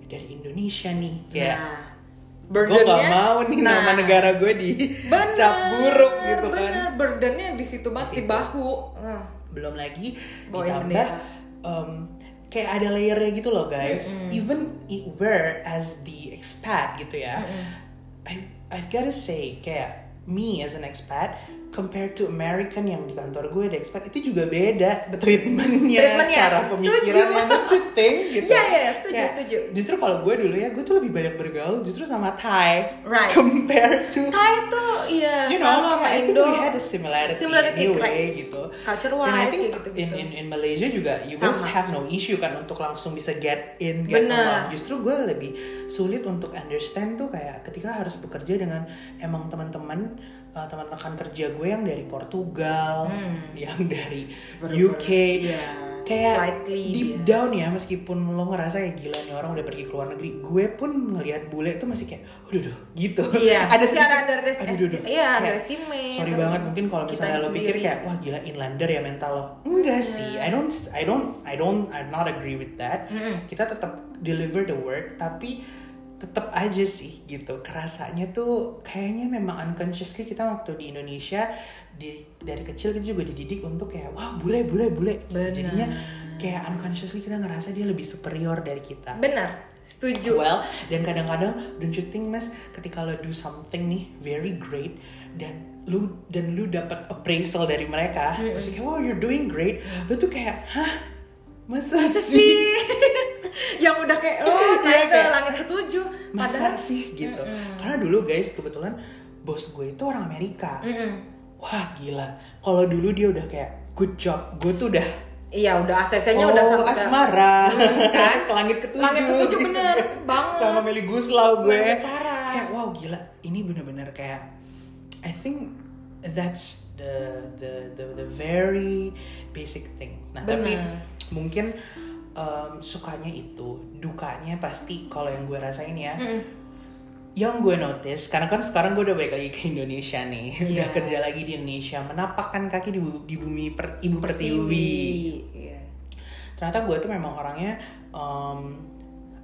dari Indonesia nih, kayak Nah, gue gak mau nih nah, nama negara gue di bener, cap buruk gitu kan. bener, burdennya di situ banget di bahu. Nah, belum lagi Bawain ditambah kayak ada layernya gitu loh guys. Even i- where as the expat gitu ya I I've gotta say kayak me as an expat compared to American yang di kantor gue di expat itu juga beda treatmentnya, Treatmentnya, cara pemikirannya don't you think gitu Iya, iya, setuju, Kayak, setuju. justru kalau gue dulu ya gue tuh lebih banyak bergaul justru sama Thai Right. compared to Thai tuh iya you know, sama I think Indo. we had a similarity, Similarity, anyway right. gitu. Culture And I wise, think kayak gitu-gitu. in, in in Malaysia juga you guys Sama. have no issue kan untuk langsung bisa get in, get Benar. along. Justru gue lebih sulit untuk understand tuh kayak ketika harus bekerja dengan emang teman-teman uh, teman rekan kerja gue yang dari Portugal, yang dari UK, iya, kayak slightly, deep iya. down ya meskipun lo ngerasa kayak gila nih orang udah pergi ke luar negeri, gue pun ngelihat bule tuh masih kayak, udah duh gitu. Iya, ada sedikit, aduh, duh, duh. iya, Kayak, underestimate. Sorry banget mungkin kalau misalnya lo pikir kayak wah gila inlander ya mental lo. Enggak sih, I don't I don't I don't I not agree with that. Kita tetap deliver the work tapi tetap aja sih gitu. Kerasanya tuh kayaknya memang unconsciously kita waktu di Indonesia di dari kecil kita juga dididik untuk kayak wah bule bule bule. Gitu. Jadinya kayak unconsciously kita ngerasa dia lebih superior dari kita. Benar, setuju. well dan kadang-kadang don't you think mas ketika lo do something nih very great dan lu dan lu dapat appraisal dari mereka pasti kayak wow you're doing great. Lu tuh kayak hah? Masa, sih yang udah kayak oh Iya, naik ke kayak, langit ketujuh masa padahal sih gitu karena dulu guys kebetulan bos gue itu orang Amerika Mm-mm. wah gila kalau dulu dia udah kayak good job gue tuh udah iya udah ACC-nya oh, udah sampai ke- asmara Hmm, kan? ke langit ketujuh Langit ketujuh, gitu. bener banget. sama Meli Guslau gue Langit parah. kayak wow gila ini bener-bener kayak I think that's the the the, the very basic thing nah tapi Bener. mungkin em, sukanya itu dukanya pasti kalau yang gue rasain ya yang gue notice karena kan sekarang gue udah balik lagi ke Indonesia nih udah Iya. kerja lagi di Indonesia menapakkan kaki di, bu- di bumi per- ibu pertiwi Iya. ternyata gue tuh memang orangnya um,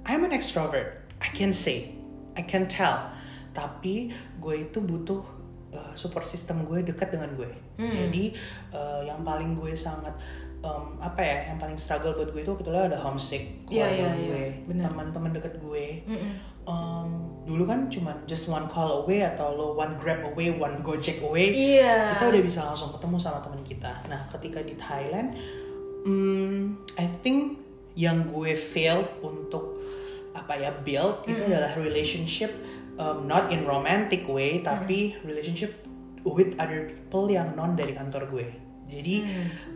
I'm an extrovert I can say I can tell tapi gue itu butuh uh, support system gue dekat dengan gue Hmm. jadi uh, yang paling gue sangat um, apa ya yang paling struggle buat gue itu itu ada homesick Iya, keluarga iya, gue iya, benar. teman-teman dekat gue Mm-mm. um, dulu kan cuman just one call away atau lo one grab away one gojek away Iya. kita udah bisa langsung ketemu sama teman kita. Nah, ketika di Thailand, hmm, I think yang gue fail untuk apa ya build itu adalah relationship um, not in romantic way tapi relationship with other people yang non dari kantor gue. Jadi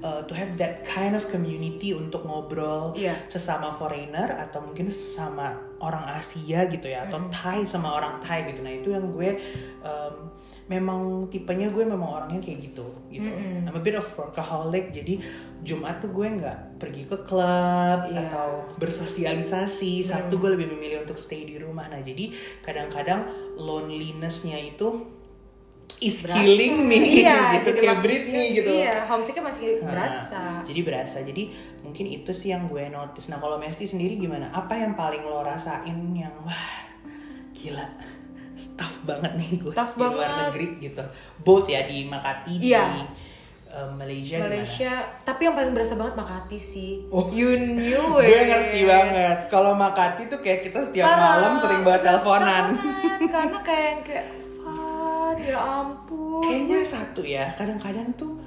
uh, to have that kind of community untuk ngobrol Iya. sesama foreigner atau mungkin sesama orang Asia gitu ya atau Thai sama orang Thai gitu. Nah itu yang gue um, memang tipenya gue memang orangnya kayak gitu gitu. I'm a bit of workaholic jadi Jumat tuh gue nggak pergi ke klub Iya. atau bersosialisasi. Sabtu gue lebih memilih untuk stay di rumah. Nah jadi kadang-kadang lonelinessnya itu is Berasa. killing me Iya, gitu jadi kayak makin- Britney gitu. Iya, homesicknya masih Nah, berasa. Jadi berasa. Jadi mungkin itu sih yang gue notice. Nah kalau Mesti sendiri gimana? Apa yang paling lo rasain yang wah gila tough banget nih gue Tough di luar banget. negeri gitu. Both ya di Makati Iya. di uh, Malaysia, gimana? Malaysia, tapi yang paling berasa banget Makati sih. Oh. You knew it. Gue ngerti banget. Kalau Makati tuh kayak kita setiap Parah. malam sering banget teleponan. Karena kayak kayak ya ampun. Kayaknya satu ya. Kadang-kadang tuh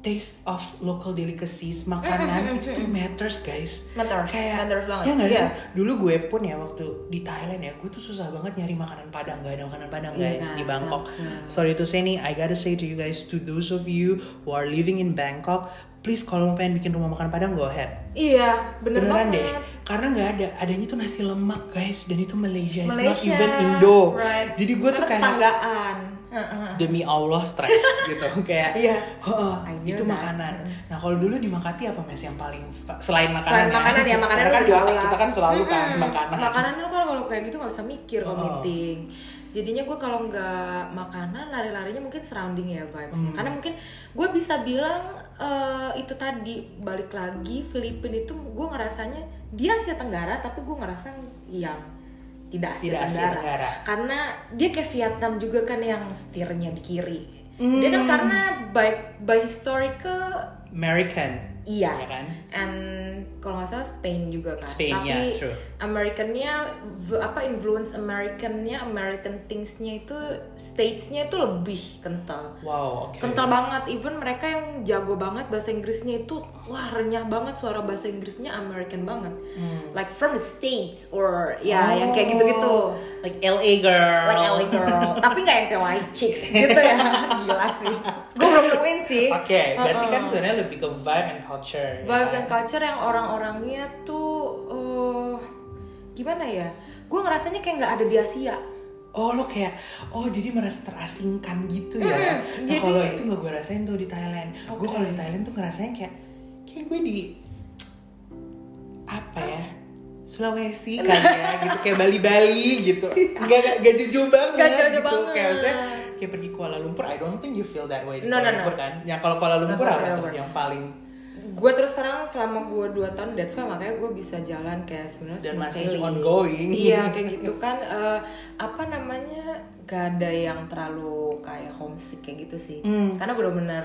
taste of local delicacies makanan itu tuh matters guys Matters, kayak matters banget. ya nggak Iya. sih dulu gue pun ya waktu di Thailand ya gue tuh susah banget nyari makanan Padang nggak ada makanan Padang Iya guys kan, di Bangkok sorry to say nih I gotta say to you guys to those of you who are living in Bangkok please kalau mau pengen bikin rumah makan Padang go ahead Iya, bener beneran banget. deh karena nggak ada adanya tuh nasi lemak guys dan itu Malaysia, it's not Malaysia, even Indo right. jadi gue tuh kayak tetanggaan. Demi Allah stres gitu kayak Iya. "Heeh, I knew itu that. makanan nah kalau dulu di Makati apa mes yang paling selain makanan Selain makanan ya, makanan Karena kan di otak kita kan selalu kan Mm-mm. makanan Makanan kan kalau kayak gitu nggak bisa mikir kalau Oh. meeting. Jadinya gue kalau nggak makanan lari-larinya mungkin surrounding ya vibes. Hmm. Karena mungkin gue bisa bilang eh, itu tadi balik lagi Filipina itu gue ngerasanya dia Asia Tenggara tapi gue ngerasa yang tidak Asia, Tidak Asia Tenggara. Tenggara. Karena dia kayak Vietnam juga kan yang setirnya di kiri. Hmm. Dia kan karena by by historical American Iya. ya kan And kalau nggak salah Spain juga kan. Spain, Tapi ya, true. Americannya apa influence Americannya American thingsnya itu statesnya itu lebih kental. wow oke Kental banget. Even mereka yang jago banget bahasa Inggrisnya itu wah renyah banget suara bahasa Inggrisnya American banget. Like from the states or ya yang kayak gitu-gitu. Oh, like LA girl Like LA girl, tapi nggak yang kayak white chicks gitu ya, gila sih. Gue belum nemuin sih. Oke, berarti Uh-uh kan sebenarnya lebih ke vibe and culture. ya vibes kan? and culture yang orang-orangnya tuh eh, gimana ya gue ngerasanya kayak nggak ada di Asia Oh lo kayak, oh jadi merasa terasingkan gitu ya? Mm, nah jadi- kalau itu nggak gue rasain tuh di Thailand. Gue Oke. kalau di Thailand tuh ngerasanya kayak, kayak gue di apa ya? Sulawesi kan ya, gitu kayak Bali-Bali gitu. Gak, gak, gak jujur banget Gak gitu. banget. Kayak maksudnya kayak pergi Kuala Lumpur, I don't think you feel that way di No, Kuala no, no. Lumpur kan? Yang kalau Kuala Lumpur apa tuh yang paling gue terus terang selama gue 2 tahun that's why makanya gue bisa jalan kayak sebenarnya Dan masih sailing. ongoing. iya kayak gitu kan Eh, apa namanya gak ada yang terlalu kayak homesick kayak gitu sih Hmm. karena bener-bener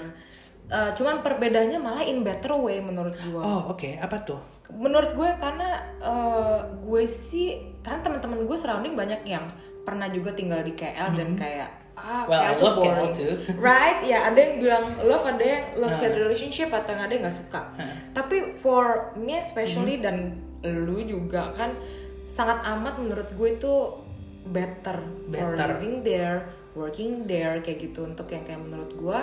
eh, cuman perbedaannya malah in better way menurut gue Oh oke, apa tuh? menurut gue karena eh, gue sih kan teman-teman gue surrounding banyak yang pernah juga tinggal di KL dan kayak ah. Well, I love boring. too. right ya ada yang bilang love ada yang love Nah. the relationship atau yang ada yang nggak suka tapi for me especially dan lu juga kan sangat amat menurut gue itu better, for Better. living there working there kayak gitu untuk yang kayak menurut gue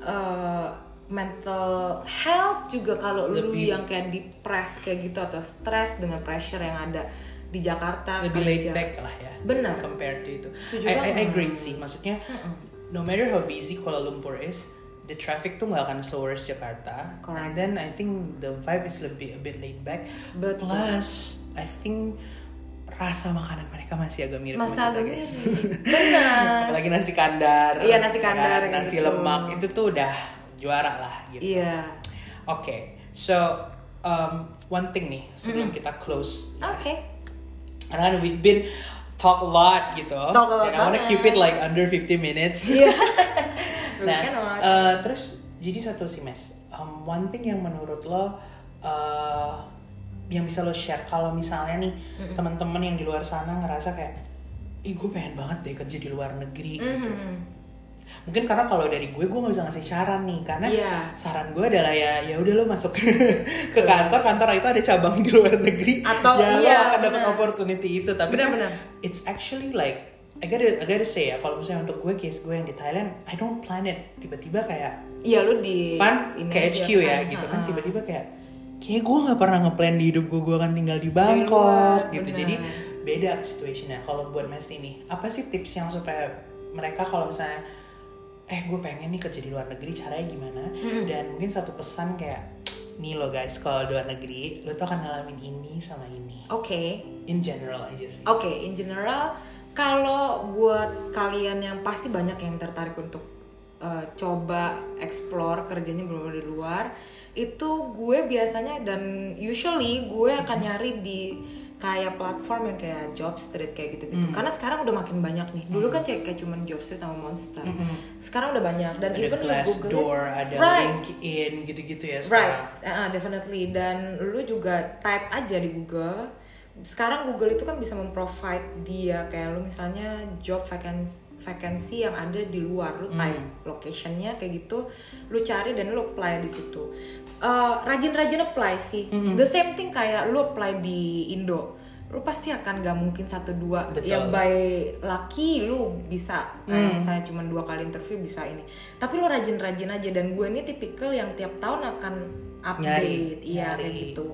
eh, mental health juga kalau lu yang kayak depressed kayak gitu atau stress dengan pressure yang ada di Jakarta lebih laid kerja. back lah ya Benar. compared to itu Setuju I, I, I agree sih maksudnya no matter how busy Kuala Lumpur is the traffic tuh nggak akan worse Jakarta and Correct. then I think the vibe is lebih a bit laid back Betul. plus I think rasa makanan mereka masih agak mirip Masa agak mirip. Benar. apalagi nasi kandar Iya, nasi ya kandar kan? nasi gitu. lemak itu tuh udah juara lah gitu iya Oke, so um, one thing nih sebelum kita close, oke karena kan we've been talk a lot gitu, Talk a lot and I wanna keep it like under 50 minutes. iya. We nah, uh, terus jadi satu sih mes, um, one thing yang menurut lo uh, yang bisa lo share kalau misalnya nih teman-teman yang di luar sana ngerasa kayak, ih gue pengen banget deh kerja di luar negeri gitu. Mungkin karena kalau dari gue gue nggak bisa ngasih saran nih. Karena Iya. saran gue adalah ya ya udah lo masuk ke kantor kantor itu ada cabang di luar negeri. Atau ya iya, lo akan dapat opportunity itu. Tapi kan Benar-benar. it's actually like I gotta, I gotta say ya kalau misalnya untuk gue case gue yang di Thailand I don't plan it. Tiba-tiba kayak Iya lu di fun ke HQ ya fun. gitu kan. Tiba-tiba kayak kayak gue nggak pernah ngeplan di hidup gue gue akan tinggal di luar, Bangkok gitu. benar. jadi beda situationnya kalau buat Mas ini apa sih tips yang supaya mereka kalau misalnya eh gue pengen nih kerja di luar negeri caranya gimana? Dan mungkin satu pesan kayak nih lo guys kalau luar negeri lo tuh akan ngalamin ini sama ini. Oke, in general aja sih. Oke, in general kalau buat kalian yang pasti banyak yang tertarik untuk uh, coba explore kerjanya benar di luar, itu gue biasanya dan usually gue akan nyari di kayak platform yang kayak Jobstreet kayak gitu-gitu. Karena sekarang udah makin banyak nih. Dulu kan kayak, kayak cuman Jobstreet sama Monster. Sekarang udah banyak dan ada even Glassdoor Google-nya- ada Right. LinkedIn gitu-gitu ya Right, sekarang uh, definitely. Dan lu juga type aja di Google. Sekarang Google itu kan bisa memprovide dia kayak lu misalnya job vacancy, vacancy yang ada di luar lu type locationnya kayak gitu lu cari dan lu apply di situ. Eh, rajin-rajin apply sih. The same thing kayak lu apply di Indo. Lu pasti akan gak mungkin satu dua. Betul. ya by lucky lu bisa. Kayak misalnya cuma dua kali interview bisa ini. Tapi lu rajin-rajin aja dan gue ini tipikal yang tiap tahun akan update. Nyari, iya nyari. kayak gitu.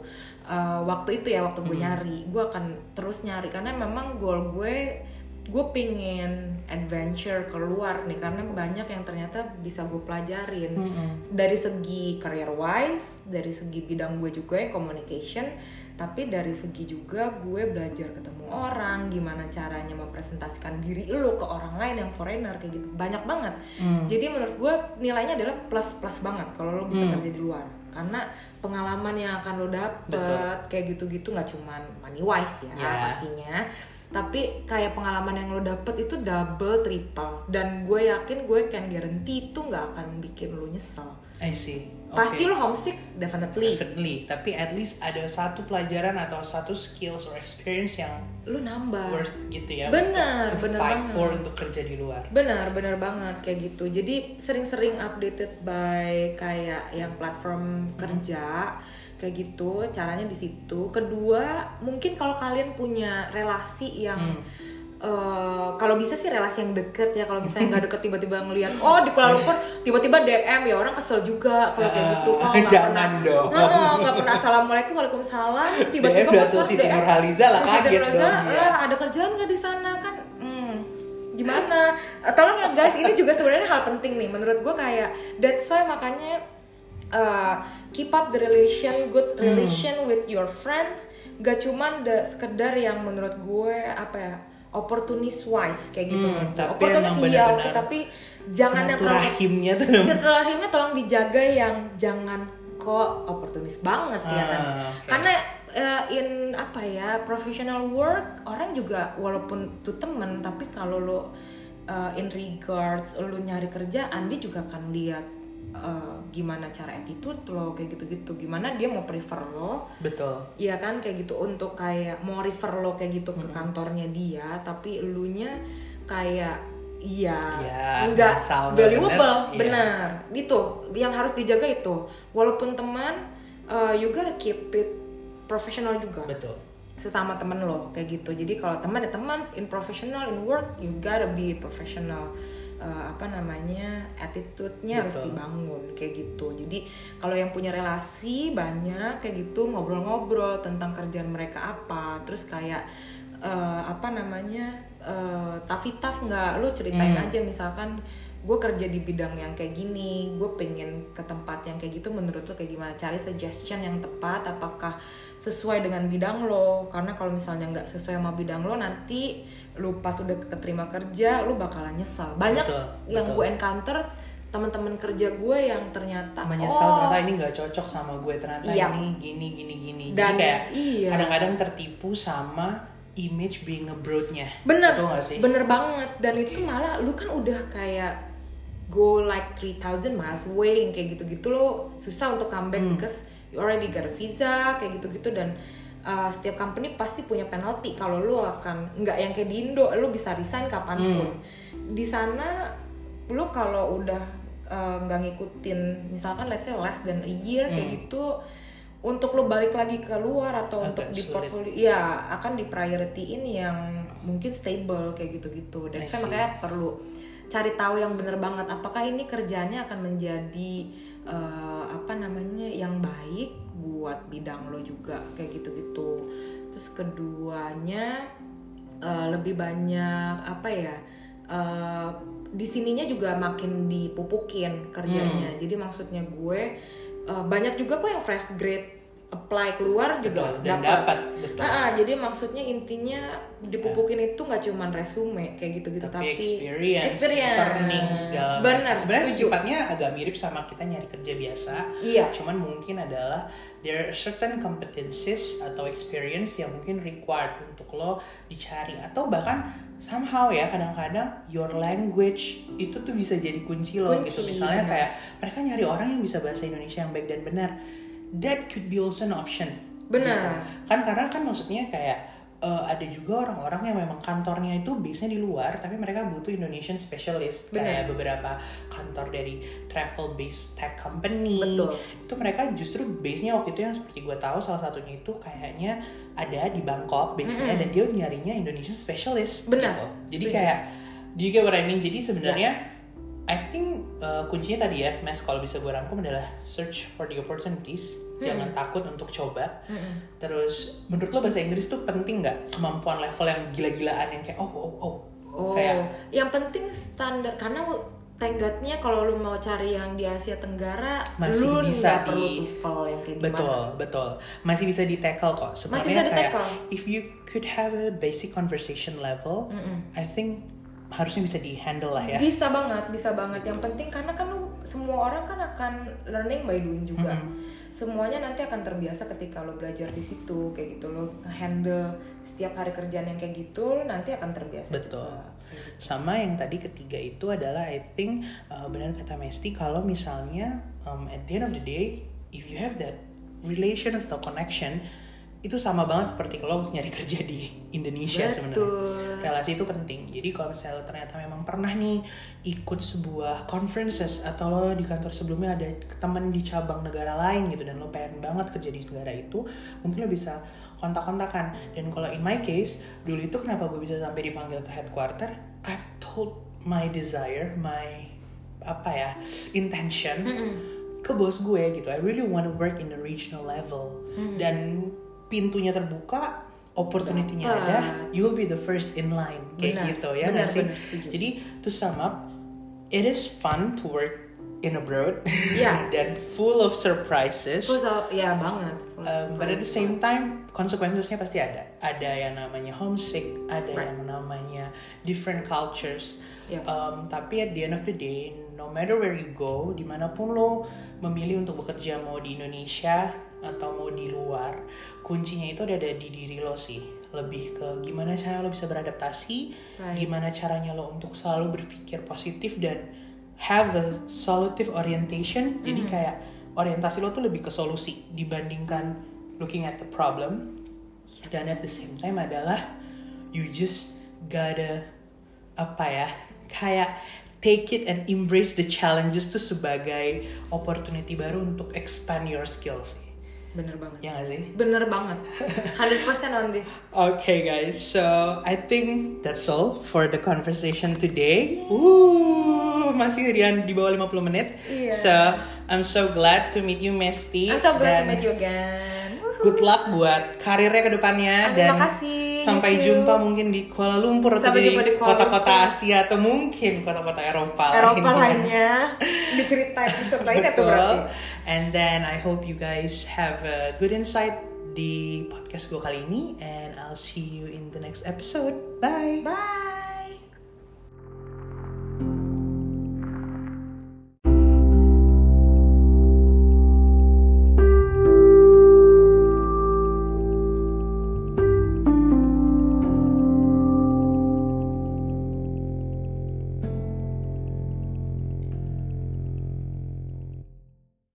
Uh, waktu itu ya waktu gue nyari. Gue akan terus nyari karena memang goal gue gue pingin adventure keluar nih karena banyak yang ternyata bisa gue pelajarin. Dari segi career wise dari segi bidang gue juga yang communication tapi dari segi juga gue belajar ketemu orang gimana caranya mempresentasikan diri lo ke orang lain yang foreigner kayak gitu. Banyak banget. Jadi menurut gue nilainya adalah plus plus banget kalau lo bisa kerja di luar. Karena pengalaman yang akan lo dapet Betul. kayak gitu-gitu nggak cuman money wise ya Ya. pastinya tapi kayak pengalaman yang lo dapet itu double triple dan gue yakin gue can guarantee itu nggak akan bikin lo nyesel I see. pasti Oke. lo homesick definitely Definitely. Tapi at least ada satu pelajaran atau satu skills or experience yang lo nambah worth gitu ya. Benar, to benar fight banget. for untuk kerja di luar. Benar, benar banget kayak gitu. Jadi sering-sering updated by kayak yang platform kerja kayak gitu. Caranya di situ. Kedua, mungkin kalau kalian punya relasi yang eh, kalau bisa sih relasi yang deket ya kalau misalnya nggak deket tiba-tiba ngelihat oh di Kuala Lumpur tiba-tiba DM ya orang kesel juga kalau kayak gitu oh nggak Jangan pernah dong. Heeh, nggak pernah assalamualaikum waalaikumsalam tiba-tiba DM pas Dato' pas Siti Nurhaliza lah, kaget dong dia. "Lah, ada kerjaan nggak di sana kan hmm, gimana Eh, tolong ya guys ini juga sebenarnya hal penting nih menurut gue kayak that's why makanya uh, keep up the relation good Hmm. relation with your friends gak cuman the sekedar yang menurut gue apa ya opportunist wise kayak gitu Hmm, tapi opportunist iya oke tapi jangan yang terlalu Silaturahimnya tuh silaturahimnya tolong dijaga yang jangan kok oportunis banget ya kan Ah, oke. karena eh, in apa ya professional work orang juga walaupun tuh temen tapi kalau lo eh, in regards lo nyari kerjaan dia juga akan lihat eh, gimana cara attitude lo kayak gitu-gitu. Gimana dia mau prefer lo. Betul. Iya kan kayak gitu. Untuk kayak mau refer lo kayak gitu ke kantornya dia tapi elunya kayak iya. Iya, nggak asal nggak valuable bener, benar. Itu yang harus dijaga itu. Walaupun teman uh, you gotta keep it profesional juga. Betul. sesama temen lo kayak gitu. Jadi kalau teman ya teman. In professional in work you gotta be professional Uh, apa namanya attitude-nya harus dibangun kayak gitu. Jadi kalau yang punya relasi banyak kayak gitu ngobrol-ngobrol tentang kerjaan mereka apa terus kayak uh, apa namanya uh, tafitaf nggak? Lu ceritain aja misalkan gue kerja di bidang yang kayak gini gue pengen ke tempat yang kayak gitu menurut lo kayak gimana? Cari suggestion yang tepat apakah sesuai dengan bidang lo karena kalau misalnya nggak sesuai sama bidang lo nanti lu pas udah keterima kerja lu bakalan nyesel banyak Betul, yang betul. gue encounter teman-teman kerja gue yang ternyata menyesal oh, ternyata ini nggak cocok sama gue ternyata Iya. ini gini gini gini Dan- jadi kayak iya. kadang-kadang tertipu sama image being abroad-nya bener Betul nggak sih bener banget dan itu malah lu kan udah kayak go like 3000 miles away yang kayak gitu-gitu lo susah untuk comeback Hmm. because you already got a visa kayak gitu-gitu dan uh, setiap company pasti punya penalti kalau lu akan nggak yang kayak di Indo lu bisa resign kapan pun Hmm. di sana lu kalau udah uh, nggak ngikutin misalkan let's say less than a year kayak gitu untuk lo balik lagi ke luar atau Hmm. Agak untuk di sulit. portfolio ya akan di priority ini yang mungkin stable kayak gitu-gitu dan saya makanya perlu cari tahu yang bener banget apakah ini kerjanya akan menjadi eh, buat bidang lo juga kayak gitu-gitu terus keduanya eh, lebih banyak apa ya eh, di sininya juga makin dipupukin kerjanya Hmm. jadi maksudnya gue eh, banyak juga kok yang fresh grade apply keluar juga Betul, dan dapat. betul. Ah, ah, jadi maksudnya intinya dipupukin itu nggak cuman resume kayak gitu-gitu tapi, tapi, experience, experience. turning segala macam. Benar, Sebenarnya setuju. sifatnya agak mirip sama kita nyari kerja biasa. Iya. Cuman mungkin adalah there are certain competencies atau experience yang mungkin required untuk lo dicari atau bahkan somehow ya kadang-kadang your language itu tuh bisa jadi kunci lo Kunci, gitu. Misalnya benar. kayak mereka nyari orang yang bisa bahasa Indonesia yang baik dan benar. That could be also an option. Benar. Gitu. Kan karena kan maksudnya kayak uh, ada juga orang-orang yang memang kantornya itu base-nya di luar tapi mereka butuh Indonesian specialist Bener. kayak beberapa kantor dari travel based tech company Betul. itu mereka justru base-nya waktu itu yang seperti gue tahu salah satunya itu kayaknya ada di Bangkok base-nya dan dia nyarinya Indonesian specialist Benar. gitu jadi Setuju. kayak do you get what I mean jadi sebenarnya I think uh, kuncinya tadi ya Mas kalau bisa gue rangkum adalah search for the opportunities. Jangan takut untuk coba. Terus menurut lo bahasa Inggris tuh penting nggak? Kemampuan level yang gila-gilaan yang kayak oh oh oh. Oh, kayak yang penting standar. Karena tenggatnya kalau lu mau cari yang di Asia Tenggara, Masih lu bisa perlu di- TOEFL yang kayak betul gimana. betul masih bisa di tackle kok. Sebenarnya bisa kayak di-tackle. if you could have a basic conversation level I think harusnya bisa di handle lah ya Bisa banget, bisa banget. Yang penting karena kan lu semua orang kan akan learning by doing juga. Semuanya nanti akan terbiasa ketika lo belajar di situ kayak gitu lo handle setiap hari kerjaan yang kayak gitu nanti akan terbiasa. Betul. Sama yang tadi ketiga itu adalah I think uh, benar kata Mesti kalau misalnya um, at the end of the day if you have that relation atau connection itu sama banget seperti kalau nyari kerja di Indonesia sebenarnya. Relasi itu penting. Jadi kalau misalnya lo ternyata memang pernah nih ikut sebuah conferences atau lo di kantor sebelumnya ada teman di cabang negara lain gitu dan lo pengen banget kerja di negara itu, mungkin lo bisa kontak-kontakan. Dan kalau in my case, dulu itu kenapa gue bisa sampai dipanggil ke headquarter? I've told my desire, my apa ya intention ke bos gue gitu. I really want to work in the regional level dan pintunya terbuka, opportunity-nya Dapat. ada, you will be the first in line kayak Benar, gitu ya benar, sih? benar. Jadi to sum up, it is fun to work in abroad Iya. dan full of surprises. Full of- ya banget. Full of Um, but at the same time, consequences-nya pasti ada. Ada yang namanya homesick, ada Right. yang namanya different cultures. Yes. Um, tapi at the end of the day, no matter where you go, di mana pun lo memilih untuk bekerja mau di Indonesia atau mau di luar, kuncinya itu ada di diri lo sih. Lebih ke gimana cara lo bisa beradaptasi, Right. gimana caranya lo untuk selalu berpikir positif dan have a solutive orientation. Jadi kayak orientasi lo tuh lebih ke solusi dibandingkan looking at the problem. Dan at the same time adalah you just gotta apa ya kayak take it and embrace the challenges tuh sebagai opportunity baru untuk expand your skills. Bener banget. Ya gak sih? Bener banget. 100% on this. Okay, guys. So I think that's all for the conversation today. Ooh, masih Rian di bawah 50 menit. Iya. So I'm so glad to meet you, Mesti. I'm so glad to meet you again. Good luck buat karirnya ke depannya Amin, dan makasih. Sampai You jumpa mungkin di Kuala Lumpur atau Sampai di jumpa di kota-kota. Asia atau mungkin kota-kota Eropa, Eropa lainnya. diceritain tuh Betul. berarti. And then I hope you guys have a good insight di podcast gue kali ini and I'll see you in the next episode. Bye. Bye.